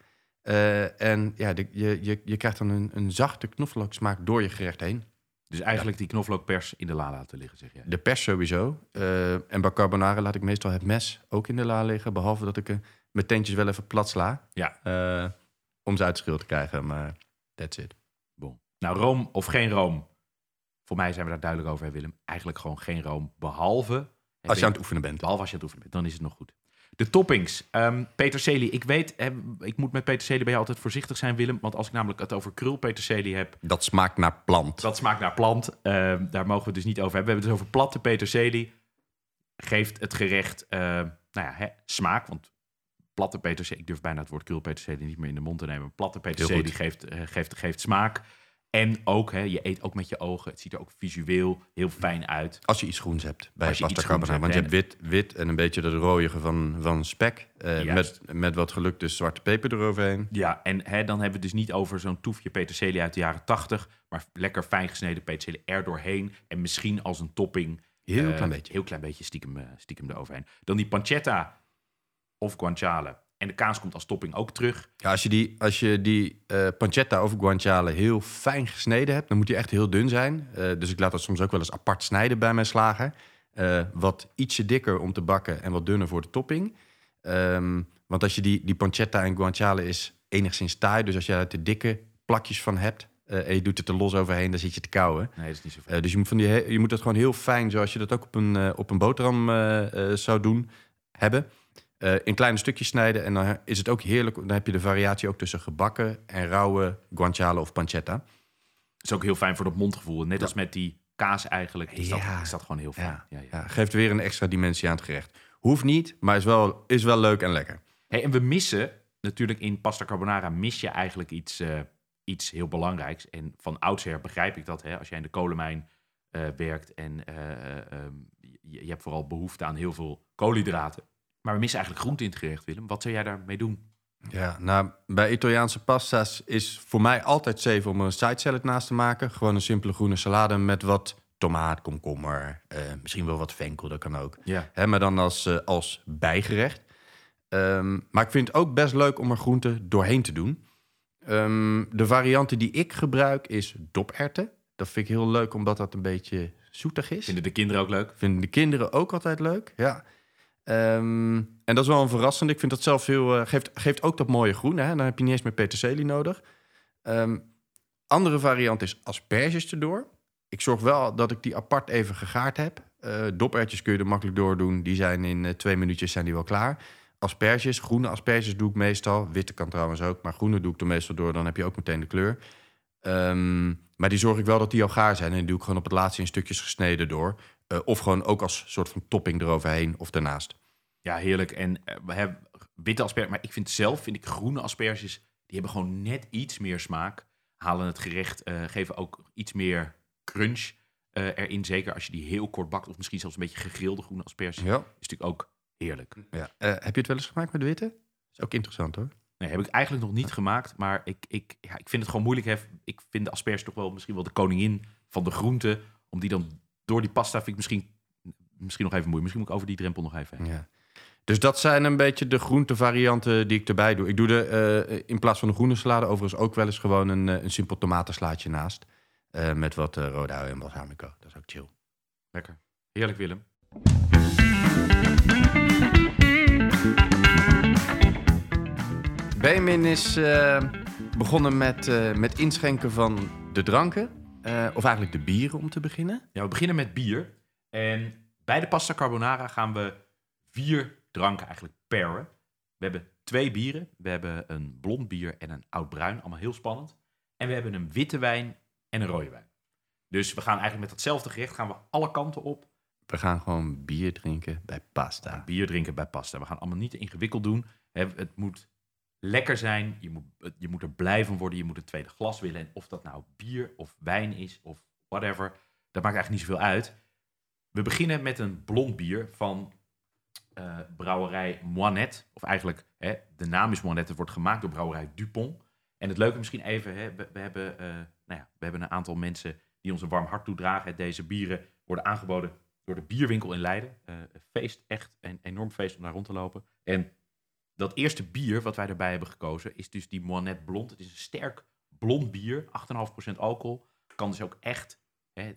En ja, de- je, je, je krijgt dan een, een zachte knoflooksmaak door je gerecht heen. Dus eigenlijk die knoflookpers in de la laten liggen, zeg je. De pers sowieso. En bij carbonara laat ik meestal het mes ook in de la liggen. Behalve dat ik mijn teentjes wel even plat sla. Ja. Om ze uit schil te krijgen. Maar that's it. Bon. Nou, room of geen room. Voor mij zijn we daar duidelijk over, hè, Willem. Eigenlijk gewoon geen room, behalve... Als je aan het oefenen bent. Behalve als je aan het oefenen bent, dan is het nog goed. De toppings. Ehm peterselie. Ik weet, hè, ik moet met peterselie bij je altijd voorzichtig zijn, Willem. Want als ik namelijk het over krulpeterselie heb, Dat smaakt naar plant. dat smaakt naar plant. Ehm, daar mogen we het dus niet over hebben. We hebben het dus over platte peterselie. Geeft het gerecht, eh, nou ja, hè, smaak. Want platte peterselie, ik durf bijna het woord krulpeterselie niet meer in de mond te nemen. Platte peterselie goed. geeft, eh, geeft, geeft smaak. En ook, hè, je eet ook met je ogen. Het ziet er ook visueel heel fijn uit. Als je iets groens hebt bij Als je pasta carbonara. Want je hebt, wit, wit en een beetje dat rooige van, van spek. eh, met, met wat geluk de zwarte peper eroverheen. Ja, en hè, dan hebben we het dus niet over zo'n toefje peterselie uit de jaren 80, maar lekker fijn gesneden peterselie er doorheen. En misschien als een topping. Heel eh, klein beetje. Heel klein beetje stiekem, eh, stiekem eroverheen. Dan die pancetta of guanciale. En de kaas komt als topping ook terug. Ja, als je die, als je die eh, pancetta of guanciale heel fijn gesneden hebt, dan moet die echt heel dun zijn. Eh, dus ik laat dat soms ook wel eens apart snijden bij mijn slager. Eh, wat ietsje dikker om te bakken en wat dunner voor de topping. Ehm, want als je die, die pancetta en guanciale is enigszins taai. Dus als je daar te dikke plakjes van hebt en je doet het er los overheen, dan zit je te kauwen. Nee, dat is niet zoveel. Eh, dus je moet, van die, je moet het gewoon heel fijn, zoals je dat ook op een, op een boterham zou doen, hebben. Eh, in kleine stukjes snijden. En dan is het ook heerlijk. Dan heb je de variatie ook tussen gebakken en rauwe guanciale of pancetta. is ook heel fijn voor dat mondgevoel. Net als met die kaas eigenlijk is, Ja. dat, is dat gewoon heel fijn. Ja. Ja, Ja, ja, geeft weer een extra dimensie aan het gerecht. Hoeft niet, maar is wel, is wel leuk en lekker. Hey, en we missen natuurlijk in pasta carbonara mis je eigenlijk iets, eh, iets heel belangrijks. En van oudsher begrijp ik dat. Hè, als jij in de kolenmijn eh, werkt en eh, eh, ehm, je, je hebt vooral behoefte aan heel veel koolhydraten. Maar we missen eigenlijk groente in het gerecht, Willem. Wat zou jij daarmee doen? Ja, nou, bij Italiaanse pasta's is voor mij altijd zeven om er een side salad naast te maken. Gewoon een simpele groene salade met wat tomaat, komkommer, eh, misschien wel wat venkel, dat kan ook. Ja. Hè, maar dan als, eh, als bijgerecht. Ehm, maar ik vind het ook best leuk om er groenten doorheen te doen. Ehm, de varianten die ik gebruik is doperwten. Dat vind ik heel leuk, omdat dat een beetje zoetig is. Vinden de kinderen ook leuk? Vinden de kinderen ook altijd leuk, ja. Ehm, en dat is wel een verrassend. Ik vind dat zelf heel... eh, geeft, geeft ook dat mooie groen, hè. Dan heb je niet eens meer peterselie nodig. Ehm, andere variant is asperges erdoor. Ik zorg wel dat ik die apart even gegaard heb. Eh doperwtjes kun je er makkelijk door doen. Die zijn in eh, twee minuutjes zijn die wel klaar. Asperges, groene asperges doe ik meestal. Witte kan trouwens ook, maar groene doe ik er meestal door. Dan heb je ook meteen de kleur. Ehm, maar die zorg ik wel dat die al gaar zijn. En die doe ik gewoon op het laatste in stukjes gesneden door. Eh, of gewoon ook als soort van topping eroverheen of daarnaast. Ja, heerlijk. En eh, we hebben witte asperges. Maar ik vind zelf, vind ik groene asperges, die hebben gewoon net iets meer smaak. Halen het gerecht, eh, geven ook iets meer crunch erin. Zeker als je die heel kort bakt. Of misschien zelfs een beetje gegrilde groene asperges. Ja. Is natuurlijk ook heerlijk. ja. Heb je het wel eens gemaakt met de witte? is ook interessant hoor. Nee, heb ik eigenlijk nog niet gemaakt. Maar ik, ik, ja, ik vind het gewoon moeilijk. Hè. Ik vind de asperges toch wel misschien wel de koningin van de groenten. Om die dan door die pasta vind ik misschien, misschien nog even moeilijk. Misschien moet ik over die drempel nog even heen. Ja. Dus dat zijn een beetje de groentevarianten die ik erbij doe. Ik doe er eh, in plaats van de groene salade overigens ook wel eens gewoon een, eh, een simpel tomatenslaatje naast. Eh, met wat uh, rode ui en balsamico. Dat is ook chill. Lekker. Heerlijk, Willem. Benjamin is begonnen met, met inschenken van de dranken. Of eigenlijk de bieren om te beginnen. Ja, we beginnen met bier. En bij de pasta carbonara gaan we vier dranken eigenlijk paren. We hebben twee bieren. We hebben een blond bier en een oud bruin. Allemaal heel spannend. En we hebben een witte wijn en een rode wijn. Dus we gaan eigenlijk met datzelfde gerecht gaan we alle kanten op. We gaan gewoon bier drinken bij pasta. Bier drinken bij pasta. We gaan allemaal niet te ingewikkeld doen. Het moet lekker zijn. Je moet, je moet er blij van worden. Je moet een tweede glas willen. En of dat nou bier of wijn is of whatever. Dat maakt eigenlijk niet zoveel uit. We beginnen met een blond bier van uh, brouwerij Moinet. Of eigenlijk, hè, de naam is Moinet. Het wordt gemaakt door brouwerij Dupont. En het leuke misschien even, hè, we, hebben, uh, nou ja, we hebben een aantal mensen die ons een warm hart toedragen. Deze bieren worden aangeboden door de bierwinkel in Leiden. Uh, feest, echt een enorm feest om daar rond te lopen. En dat eerste bier wat wij erbij hebben gekozen is dus die Moinet Blond. Het is een sterk blond bier, 8,5% alcohol. Kan dus ook echt, hè,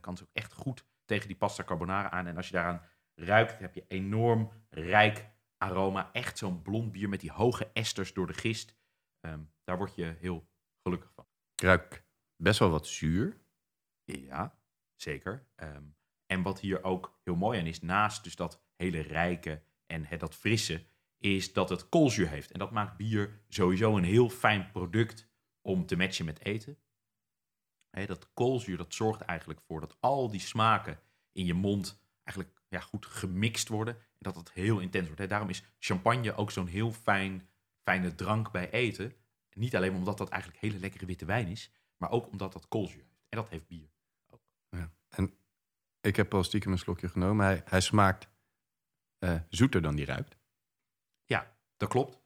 kan dus ook echt goed tegen die pasta carbonara aan. En als je daaraan ruikt, heb je enorm rijk aroma. Echt zo'n blond bier met die hoge esters door de gist. Ehm, daar word je heel gelukkig van. Ik ruik best wel wat zuur. Ja, zeker. Ehm, en wat hier ook heel mooi aan is, naast dus dat hele rijke en dat frisse, is dat het koolzuur heeft. En dat maakt bier sowieso een heel fijn product om te matchen met eten. dat koolzuur dat zorgt eigenlijk voor dat al die smaken in je mond eigenlijk ja, goed gemixt worden. En dat het heel intens wordt. Daarom is champagne ook zo'n heel fijn, fijne drank bij eten. Niet alleen omdat dat eigenlijk hele lekkere witte wijn is, maar ook omdat dat koolzuur heeft. En dat heeft bier ook. Ja. En ik heb al stiekem een slokje genomen. Hij, hij smaakt uh, zoeter dan die ruikt. Dat klopt.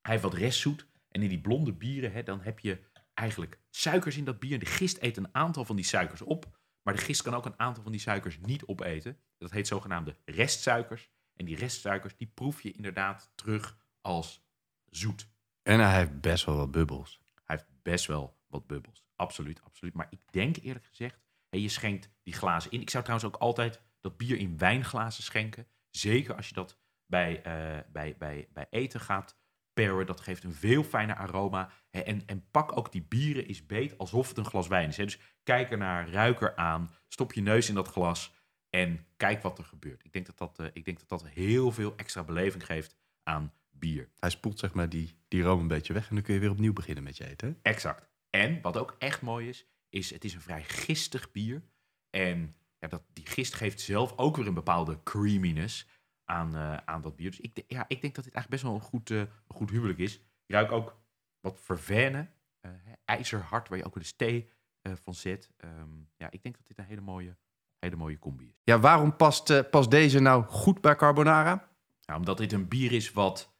Hij heeft wat restzoet. En in die blonde bieren, hè, dan heb je eigenlijk suikers in dat bier. De gist eet een aantal van die suikers op. Maar de gist kan ook een aantal van die suikers niet opeten. Dat heet zogenaamde restsuikers. En die restsuikers, die proef je inderdaad terug als zoet. En hij heeft best wel wat bubbels. Hij heeft best wel wat bubbels. Absoluut, absoluut. Maar ik denk eerlijk gezegd, hey, je schenkt die glazen in. Ik zou trouwens ook altijd dat bier in wijnglazen schenken. Zeker als je dat bij, uh, bij, bij, bij eten gaat paren. Dat geeft een veel fijner aroma. En, en pak ook die bieren is beet alsof het een glas wijn is. Dus kijk er naar, ruik er aan, stop je neus in dat glas en kijk wat er gebeurt. Ik denk dat dat, uh, ik denk dat, dat heel veel extra beleving geeft aan bier. Hij spoelt zeg maar die, die room een beetje weg en dan kun je weer opnieuw beginnen met je eten. Exact. En wat ook echt mooi is, is het is een vrij gistig bier. En ja, dat, die gist geeft zelf ook weer een bepaalde creaminess aan, uh, aan dat bier. Dus ik, ja, ik denk dat dit eigenlijk best wel een goed, uh, een goed huwelijk is. Je ruikt ook wat vervennen, uh, ijzerhard, waar je ook wel de thee van zet. Um, ja, ik denk dat dit een hele mooie, hele mooie combi is. Ja, waarom past, past deze nou goed bij carbonara? Ja, omdat dit een bier is wat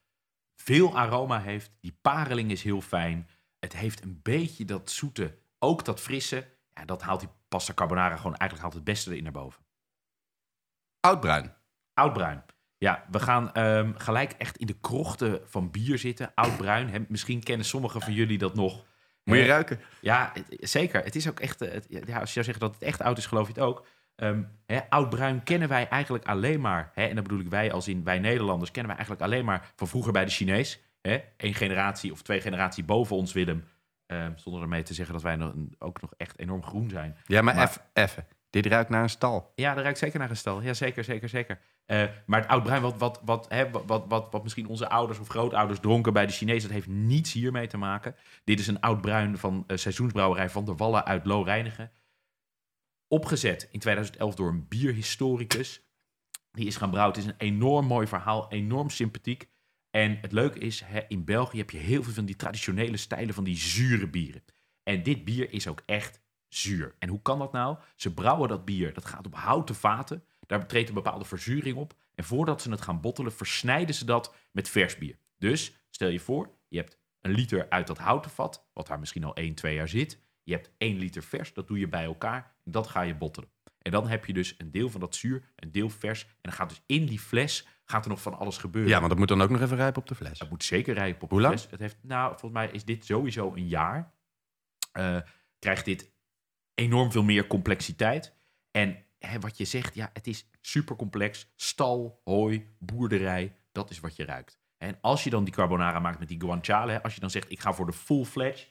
veel aroma heeft. Die pareling is heel fijn. Het heeft een beetje dat zoete, ook dat frisse. Ja, dat haalt die pasta carbonara gewoon eigenlijk haalt het beste erin naar boven. Oudbruin. Oudbruin. Ja, we gaan um, gelijk echt in de krochten van bier zitten. Oudbruin. Misschien kennen sommigen van jullie dat nog. Moet je ruiken? Ja, het, zeker. Het is ook echt. Het, ja, als je zou zeggen dat het echt oud is, geloof je het ook. Um, hè, oudbruin kennen wij eigenlijk alleen maar. En dan bedoel ik wij als in wij Nederlanders kennen wij eigenlijk alleen maar van vroeger bij de Chinees. Eén generatie of twee generatie boven ons, Willem. Um, zonder ermee te zeggen dat wij nog, ook nog echt enorm groen zijn. Ja, maar, even. Dit ruikt naar een stal. Ja, dat ruikt zeker naar een stal. Ja, zeker, zeker, zeker. Uh, maar het oudbruin, wat, wat, wat, hè, wat, wat, wat misschien onze ouders of grootouders dronken bij de Chinezen, dat heeft niets hiermee te maken. Dit is een oudbruin van uh, seizoensbrouwerij Van der Wallen uit Looreinigen. Opgezet in 2011 door een bierhistoricus. Die is gaan brouwen. Het is een enorm mooi verhaal, enorm sympathiek. En het leuke is, hè, in België heb je heel veel van die traditionele stijlen van die zure bieren. En dit bier is ook echt zuur. En hoe kan dat nou? Ze brouwen dat bier, dat gaat op houten vaten. Daar treedt een bepaalde verzuring op. En voordat ze het gaan bottelen, versnijden ze dat met vers bier. Dus stel je voor, je hebt een liter uit dat houten vat, wat daar misschien al 1, 2 jaar zit. Je hebt 1 liter vers, dat doe je bij elkaar en dat ga je bottelen. En dan heb je dus een deel van dat zuur, een deel vers. En dan gaat dus in die fles gaat er nog van alles gebeuren. Ja, maar dat moet dan ook nog even rijpen op de fles. Het moet zeker rijpen op Hoe de lang? fles. Het heeft, nou, volgens mij is dit sowieso een jaar. Eh, krijgt dit enorm veel meer complexiteit. En hè, wat je zegt, ja, het is super complex. Stal, hooi, boerderij, dat is wat je ruikt. En als je dan die carbonara maakt met die guanciale, hè, als je dan zegt, ik ga voor de full fledged.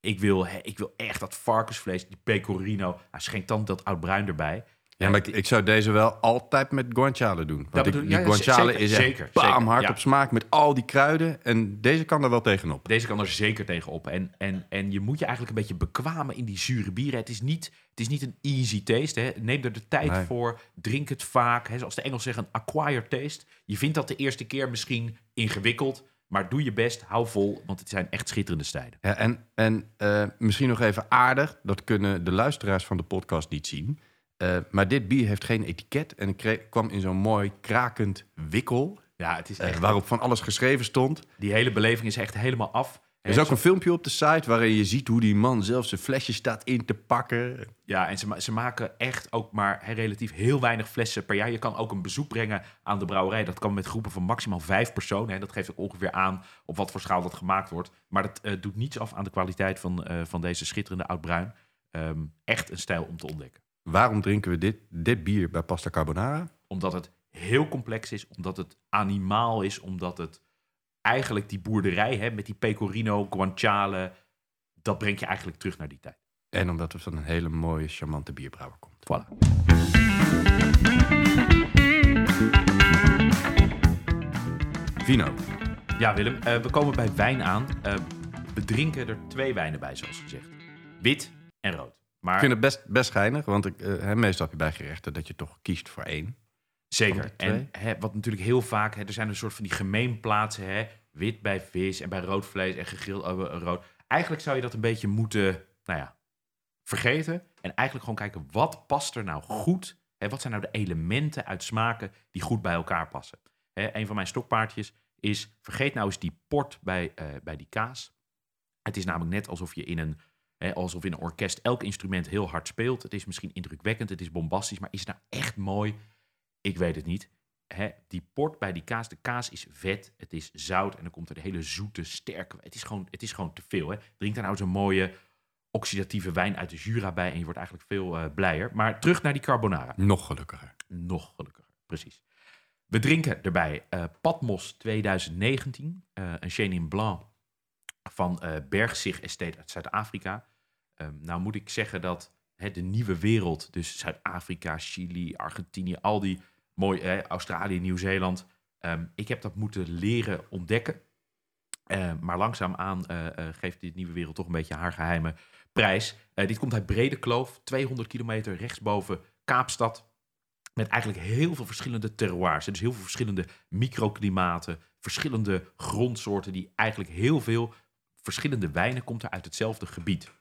Ik wil, ik wil echt dat varkensvlees, die pecorino. Nou, schenk dan dat oud bruin erbij. Ja, maar ik, ik zou deze wel altijd met guanciale doen. Want bedoel- die ja, ja, guanciale zeker, is echt zeker, bam, hard ja. op smaak met al die kruiden. En deze kan er wel tegenop. Deze kan er zeker tegenop. En, en, en je moet je eigenlijk een beetje bekwamen in die zure bieren. Het is niet, het is niet een easy taste. Hè. Neem er de tijd Nee. voor. Drink het vaak. Hè. Zoals de Engels zeggen, een acquired taste. Je vindt dat de eerste keer misschien ingewikkeld. Maar doe je best, hou vol. Want het zijn echt schitterende stijden. Ja, en en eh, misschien nog even aardig, dat kunnen de luisteraars van de podcast niet zien. Eh, maar dit bier heeft geen etiket en kreeg- kwam in zo'n mooi krakend wikkel, Ja, het is eh, echt... waarop van alles geschreven stond. Die hele beleving is echt helemaal af. Er is ook een filmpje op de site waarin je ziet hoe die man zelf zijn flesje staat in te pakken. Ja, en ze, ma- ze maken echt ook maar hè, relatief heel weinig flessen per jaar. Je kan ook een bezoek brengen aan de brouwerij. Dat kan met groepen van maximaal vijf personen. Dat geeft ook ongeveer aan op wat voor schaal dat gemaakt wordt. Maar dat eh, doet niets af aan de kwaliteit van, van deze schitterende oud-bruin. Ehm, echt een stijl om te ontdekken. Waarom drinken we dit, dit bier bij Pasta Carbonara? Omdat het heel complex is, omdat het animaal is, omdat het eigenlijk die boerderij hè, met die pecorino, guanciale, dat brengt je eigenlijk terug naar die tijd. En omdat het van een hele mooie, charmante bierbrouwer komt. Voilà. Vino. Ja, Willem, eh, we komen bij wijn aan. Eh, we drinken er twee wijnen bij, zoals gezegd. Wit en rood. Maar Ik vind het best, best geinig, want ik, eh, meestal heb je bij gerechten dat je toch kiest voor één. Zeker. En hè, wat natuurlijk heel vaak, hè, er zijn een soort van die gemeenplaatsen. Hè, wit bij vis en bij rood vlees en gegrild over rood. Eigenlijk zou je dat een beetje moeten, nou ja, vergeten. En eigenlijk gewoon kijken, wat past er nou goed? Hè, wat zijn nou de elementen uit smaken die goed bij elkaar passen? Hè, een van mijn stokpaardjes is, vergeet nou eens die port bij, eh, bij die kaas. Het is namelijk net alsof je in een, alsof in een orkest elk instrument heel hard speelt. Het is misschien indrukwekkend, het is bombastisch, maar is het nou echt mooi? Ik weet het niet. Die port bij die kaas, de kaas is vet, het is zout en dan komt er de hele zoete, sterke. Het is gewoon, het is gewoon te veel. Hè? Drink daar nou zo'n mooie oxidatieve wijn uit de Jura bij en je wordt eigenlijk veel eh, blijer. Maar terug naar die carbonara. Nog gelukkiger. Nog gelukkiger, precies. We drinken erbij eh, Patmos 2019, eh, een Chenin Blanc van Bergzig Estate uit Zuid-Afrika. Ehm, nou moet ik zeggen dat hè, de nieuwe wereld, dus Zuid-Afrika, Chili, Argentinië, al die mooi, eh, Australië, Nieuw-Zeeland. ehm, ik heb dat moeten leren ontdekken. Eh, maar langzaamaan eh, geeft dit nieuwe wereld toch een beetje haar geheime prijs. Dit komt uit Brede Kloof, 200 kilometer rechtsboven Kaapstad. Met eigenlijk heel veel verschillende terroirs. Dus heel veel verschillende microklimaten, verschillende grondsoorten, die eigenlijk heel veel verschillende wijnen komt er uit hetzelfde gebied.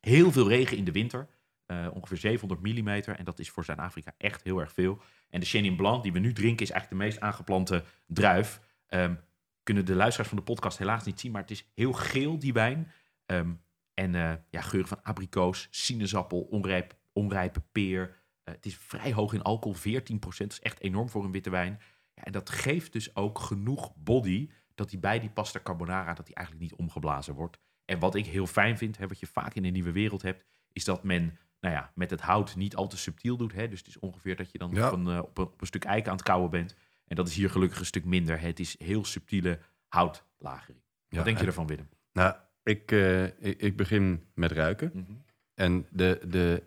Heel veel regen in de winter, eh, ongeveer 700 mm. En dat is voor Zuid-Afrika echt heel erg veel. En de Chenin Blanc die we nu drinken is eigenlijk de meest aangeplante druif. Ehm, kunnen de luisteraars van de podcast helaas niet zien, maar het is heel geel, die wijn. Ehm, en eh, ja, geuren van abrikoos, sinaasappel, onrijp, onrijpe peer. Eh, het is vrij hoog in alcohol, 14%. Dat is echt enorm voor een witte wijn. Ja, en dat geeft dus ook genoeg body dat die bij die pasta carbonara dat die eigenlijk niet omgeblazen wordt. En wat ik heel fijn vind, hè, wat je vaak in de nieuwe wereld hebt, is dat men nou ja, met het hout niet al te subtiel doet. Hè. Dus het is ongeveer dat je dan Ja. op, een, eh, op, een, op een stuk eiken aan het kouwen bent. En dat is hier gelukkig een stuk minder. Het is heel subtiele houtlagering. Ja, Wat denk je ervan, Willem? Nou, ik, eh, ik, ik begin met ruiken. En de, de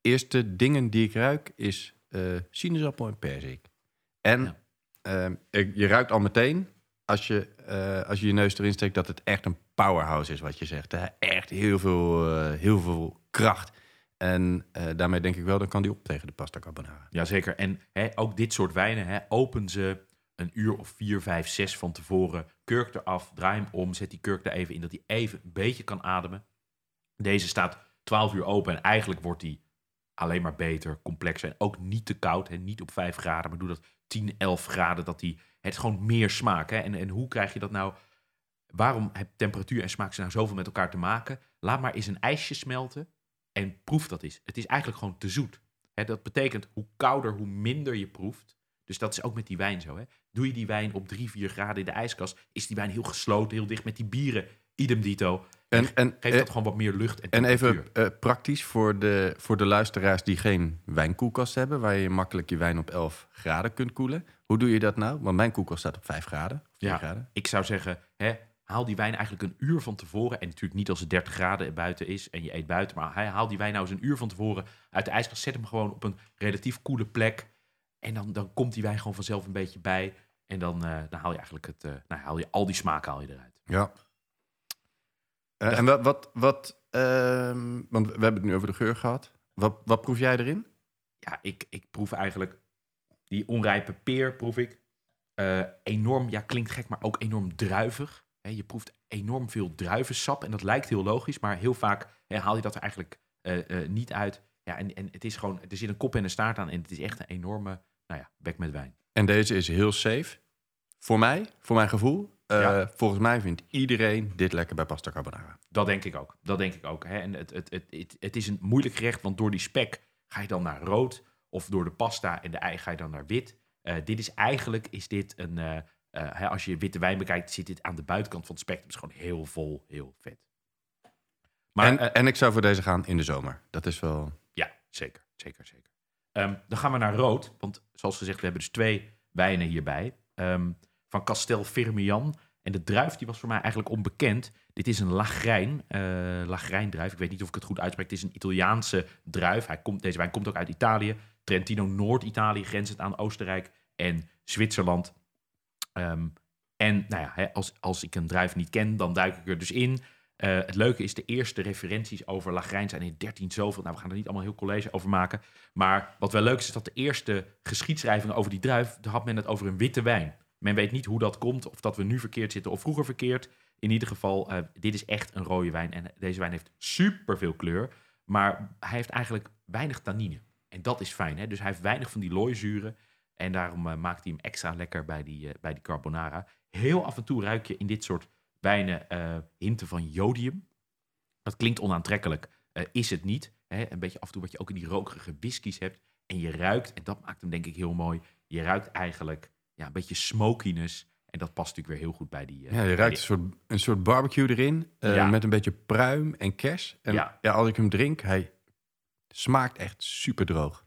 eerste dingen die ik ruik is eh, sinaasappel en perzik. En Ja. ehm, ik- je ruikt al meteen, als je, eh, als je je neus erin steekt, dat het echt een powerhouse is wat je zegt. Hè? Echt heel veel, eh, heel veel kracht. En eh, daarmee denk ik wel, dan kan die op tegen de pasta carbonara. Jazeker. En hè, ook dit soort wijnen, hè, open ze een uur of vier, vijf, zes van tevoren. Kurk eraf, draai hem om, zet die kurk er even in, dat hij even een beetje kan ademen. Deze staat 12 uur open en eigenlijk wordt die alleen maar beter, complexer. En ook niet te koud, hè, niet op 5 graden, maar doe dat 10, 11 graden. Dat die, het gewoon meer smaak. Hè. En, en hoe krijg je dat nou? Waarom hebben temperatuur en smaak nou zoveel met elkaar te maken? Laat maar eens een ijsje smelten en proef dat eens. Het is eigenlijk gewoon te zoet. Hè, dat betekent hoe kouder, hoe minder je proeft. Dus dat is ook met die wijn zo. Hè? Doe je die wijn op 3, 4 graden in de ijskast, is die wijn heel gesloten, heel dicht met die bieren. Idem dito. En, en, Geeft dat gewoon wat meer lucht en en even eh, praktisch voor de, voor de luisteraars die geen wijnkoelkast hebben, waar je makkelijk je wijn op 11 graden kunt koelen. Hoe doe je dat nou? Want mijn koelkast staat op 5 graden. of 4 Ja. graden. Ik zou zeggen, hè, haal die wijn eigenlijk een uur van tevoren. En natuurlijk niet als het 30 graden buiten is en je eet buiten. Maar hij- haal die wijn nou eens een uur van tevoren uit de ijskast. Zet hem gewoon op een relatief koele plek. En dan, dan komt die wijn gewoon vanzelf een beetje bij. En dan, eh, dan haal je eigenlijk het, eh, nou, haal je al die smaak haal je eruit. Ja. Eh, en wat, wat, wat ehm, want we hebben het nu over de geur gehad. Wat, wat proef jij erin? Ja, ik, ik proef eigenlijk die onrijpe peer, proef ik. Eh, enorm, ja, klinkt gek, maar ook enorm druivig. Je proeft enorm veel druivensap en dat lijkt heel logisch, maar heel vaak hè, haal je dat er eigenlijk eh, niet uit. Ja, en, en het is gewoon, er zit een kop en een staart aan en het is echt een enorme, nou ja, bek met wijn. En deze is heel safe. Voor mij, voor mijn gevoel. Eh, Ja. Volgens mij vindt iedereen dit lekker bij pasta carbonara. Dat denk ik ook. Dat denk ik ook. Hè. En het, het, het, het, het is een moeilijk gerecht, want door die spek ga je dan naar rood. Of door de pasta en de ei ga je dan naar wit. Eh, dit is eigenlijk, is dit een, eh, hè, als je witte wijn bekijkt, zit dit aan de buitenkant van het spectrum. Het is gewoon heel vol, heel vet. Maar en, en ik zou voor deze gaan in de zomer. Dat is wel... ja, zeker, zeker, zeker. Ehm, dan gaan we naar rood, want zoals gezegd, we hebben dus twee wijnen hierbij. Ehm, van Castel Firmian. En de druif die was voor mij eigenlijk onbekend. Dit is een Lagrijn, Lagrijndruif. Ik weet niet of ik het goed uitspreek. Het is een Italiaanse druif. Hij komt, deze wijn komt ook uit Italië. Trentino, Noord-Italië, grenzend aan Oostenrijk en Zwitserland. Ehm, en nou ja, als, als ik een druif niet ken, dan duik ik er dus in. Eh, het leuke is, de eerste referenties over Lagrijn zijn in 13 zoveel. Nou, we gaan er niet allemaal heel college over maken. Maar wat wel leuk is, is dat de eerste geschiedschrijvingen over die druif... had men het over een witte wijn. Men weet niet hoe dat komt, of dat we nu verkeerd zitten of vroeger verkeerd. In ieder geval, eh, dit is echt een rode wijn. En deze wijn heeft super veel kleur. Maar hij heeft eigenlijk weinig tannine. En dat is fijn. Hè? Dus hij heeft weinig van die looizuren. En daarom eh, maakt hij hem extra lekker bij die, eh, bij die carbonara. Heel af en toe ruik je in dit soort wijnen hinten van jodium. Dat klinkt onaantrekkelijk. is het niet. Hè? Een beetje af en toe wat je ook in die rokerige whiskies hebt. En je ruikt, en dat maakt hem denk ik heel mooi. Je ruikt eigenlijk ja, een beetje smokiness. En dat past natuurlijk weer heel goed bij die... eh, Ja, je ruikt een soort, een soort barbecue erin. eh, Ja. Met een beetje pruim en kers. En Ja. ja. als ik hem drink, hij smaakt echt super droog.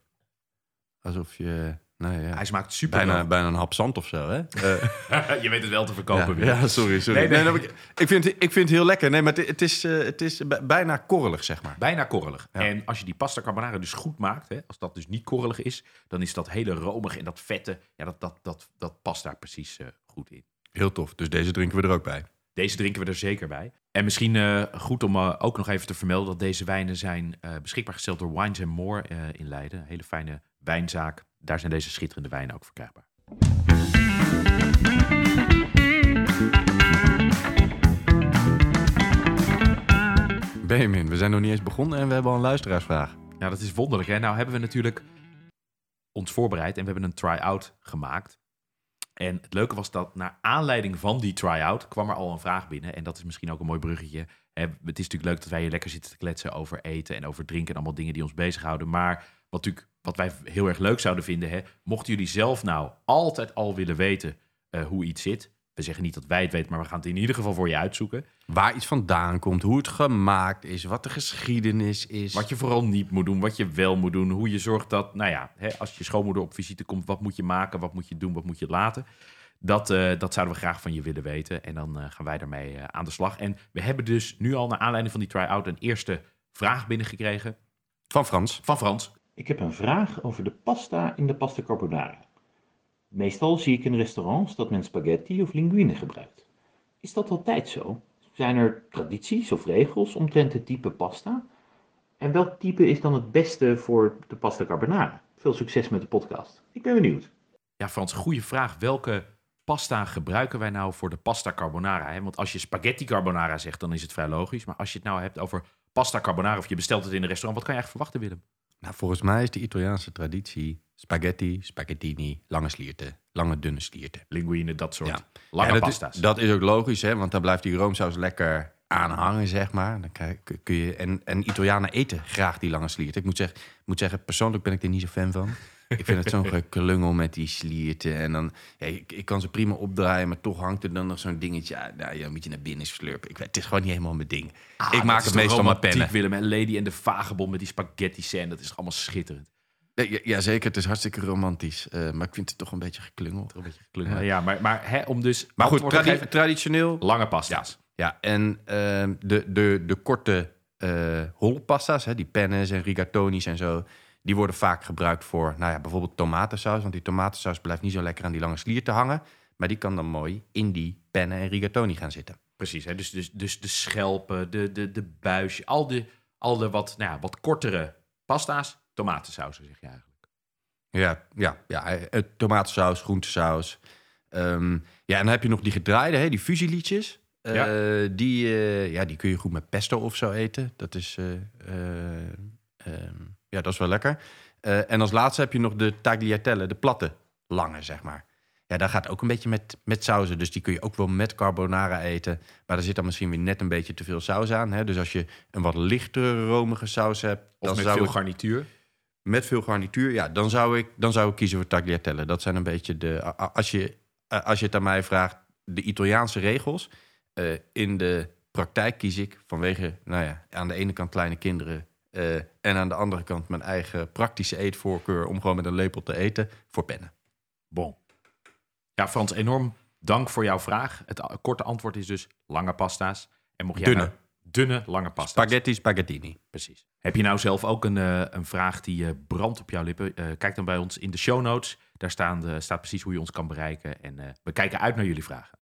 Alsof je... Nou ja, Hij smaakt super bijna, bijna een hap zand of zo, hè? Eh, Je weet het wel te verkopen. ja, Willem. ja, sorry, sorry. Nee, nee. Nee, nee, ik, ik, vind, ik vind het heel lekker. Nee, maar het, het is, eh, het is bij- bijna korrelig, zeg maar. Bijna korrelig. Ja. En als je die pasta carbonara dus goed maakt, hè, als dat dus niet korrelig is, dan is dat hele romige en dat vette, ja, dat, dat, dat, dat past daar precies eh, goed in. Heel tof. Dus deze drinken we er ook bij. Deze drinken we er zeker bij. En misschien eh, goed om ook nog even te vermelden dat deze wijnen zijn eh, beschikbaar gesteld door Wines and More eh, in Leiden. Een hele fijne wijnzaak. Daar zijn deze schitterende wijnen ook verkrijgbaar. Benjamin, we zijn nog niet eens begonnen en we hebben al een luisteraarsvraag. Ja, dat is wonderlijk. Hè? Nou hebben we natuurlijk ons voorbereid en we hebben een try-out gemaakt. En het leuke was dat naar aanleiding van die try-out kwam er al een vraag binnen. En dat is misschien ook een mooi bruggetje. Het is natuurlijk leuk dat wij hier lekker zitten te kletsen over eten en over drinken en allemaal dingen die ons bezighouden. Maar wat, natuurlijk, wat wij heel erg leuk zouden vinden, hè, mochten jullie zelf nou altijd al willen weten eh, hoe iets zit. We zeggen niet dat wij het weten, maar we gaan het in ieder geval voor je uitzoeken. Waar iets vandaan komt, hoe het gemaakt is, wat de geschiedenis is. Wat je vooral niet moet doen, wat je wel moet doen. Hoe je zorgt dat, nou ja, hè, als je schoonmoeder op visite komt, wat moet je maken, wat moet je doen, wat moet je laten. Dat, eh, dat zouden we graag van je willen weten. En dan eh, gaan wij daarmee aan de slag. En we hebben dus nu al naar aanleiding van die try-out een eerste vraag binnengekregen Van Frans. van Frans. Ik heb een vraag over de pasta in de pasta carbonara. Meestal zie ik in restaurants dat men spaghetti of linguine gebruikt. Is dat altijd zo? Zijn er tradities of regels omtrent het type pasta? En welk type is dan het beste voor de pasta carbonara? Veel succes met de podcast. Ik ben benieuwd. Ja, Frans, goede vraag. Welke pasta gebruiken wij nou voor de pasta carbonara? Want als je spaghetti carbonara zegt, dan is het vrij logisch. Maar als je het nou hebt over pasta carbonara of je bestelt het in een restaurant, wat kan je eigenlijk verwachten, Willem? Nou, volgens mij is de Italiaanse traditie spaghetti, spaghettini, lange slierten, lange dunne slierten. Linguine, dat soort Ja. lange Ja, dat, pasta's. Is, dat is ook logisch, hè, want dan blijft die roomsaus lekker aanhangen, zeg maar. Dan krijg, kun je, en, en Italianen eten graag die lange slierten. Ik moet zeggen, ik moet zeggen, persoonlijk ben ik er niet zo fan van. Ik vind het zo'n geklungel met die slierten. En dan, ja, ik, ik kan ze prima opdraaien, maar toch hangt er dan nog zo'n dingetje. Nou, ja, moet je naar binnen slurpen. Ik, weet- het is gewoon niet helemaal mijn ding. Ah, ik maak het meestal met romantiek, pennen. Willem, en Lady en de Vagebond met die spaghetti scène. Dat is allemaal schitterend. Ja, ja, zeker. Het is hartstikke romantisch. Eh, maar ik vind het toch een beetje geklungeld. Een beetje geklungeld. Ja, maar, maar hè, om dus Maar goed, tradi- traditioneel. lange pasta's. Ja, en ehm, de, de, de korte eh holpasta's, hè, die pennes en rigatoni's en zo... die worden vaak gebruikt voor nou ja, bijvoorbeeld tomatensaus. Want die tomatensaus blijft niet zo lekker aan die lange slier te hangen. Maar die kan dan mooi in die pennen en rigatoni gaan zitten. Precies, hè? Dus, dus, dus de schelpen, de, de, de buisje, al de, al de wat, nou ja, wat kortere pasta's, tomatensausen zeg je eigenlijk. Ja, ja, ja eh, tomatensaus, groentesaus. Ehm, ja, en dan heb je nog die gedraaide, hè, die fusieliedjes. Eh, Ja. die, eh, ja, die kun je goed met pesto of zo eten. Dat is, eh, eh, ehm, ja, dat is wel lekker. Eh, en als laatste heb je nog de tagliatelle, de platte, lange, zeg maar. Ja, daar gaat ook een beetje met, met sauzen. Dus die kun je ook wel met carbonara eten. Maar er zit dan misschien weer net een beetje te veel saus aan. Hè? Dus als je een wat lichtere romige saus hebt... Of dan met zou veel ik- garnituur. met veel garnituur, ja, dan zou ik, dan zou ik kiezen voor tagliatelle. Dat zijn een beetje de. Als je, als je het aan mij vraagt, de Italiaanse regels. eh, in de praktijk kies ik vanwege, nou ja, aan de ene kant kleine kinderen. Eh, en aan de andere kant mijn eigen praktische eetvoorkeur om gewoon met een lepel te eten voor pennen. Bon. Ja, Frans, enorm dank voor jouw vraag. Het korte antwoord is dus lange pasta's. En mocht jij Dunne. nou- dunne, lange pasta's. Spaghetti, spaghettini. Precies. Heb je nou zelf ook een, eh, een vraag die eh, brandt op jouw lippen? Kijk dan bij ons in de show notes. Daar staan de, staat precies hoe je ons kan bereiken. En we kijken uit naar jullie vragen.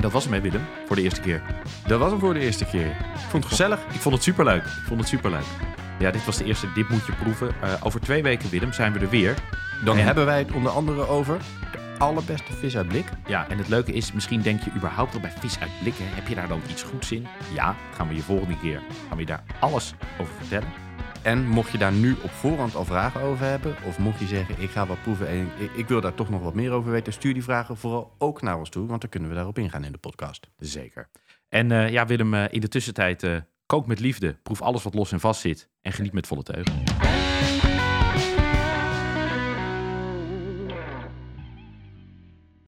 En dat was hem, hè, Willem, voor de eerste keer. Dat was hem voor de eerste keer. Ik vond het gezellig. Ik vond het superleuk. Ik vond het superleuk. Ja, dit was de eerste Dit Moet Je Proeven. Eh, over twee weken, Willem, zijn we er weer. Dan En- hebben wij het onder andere over de allerbeste vis uit blik. Ja, en het leuke is, misschien denk je überhaupt al bij vis uit blikken. Heb je daar dan iets goeds in? Ja, gaan we je volgende keer gaan we je daar alles over vertellen. En mocht je daar nu op voorhand al vragen over hebben, of mocht je zeggen, ik ga wat proeven en ik, wil daar toch nog wat meer over weten, stuur die vragen vooral ook naar ons toe, want dan kunnen we daarop ingaan in de podcast. Zeker. En eh, ja, Willem, eh, in de tussentijd eh, kook met liefde, proef alles wat los en vast zit en geniet met volle teugen.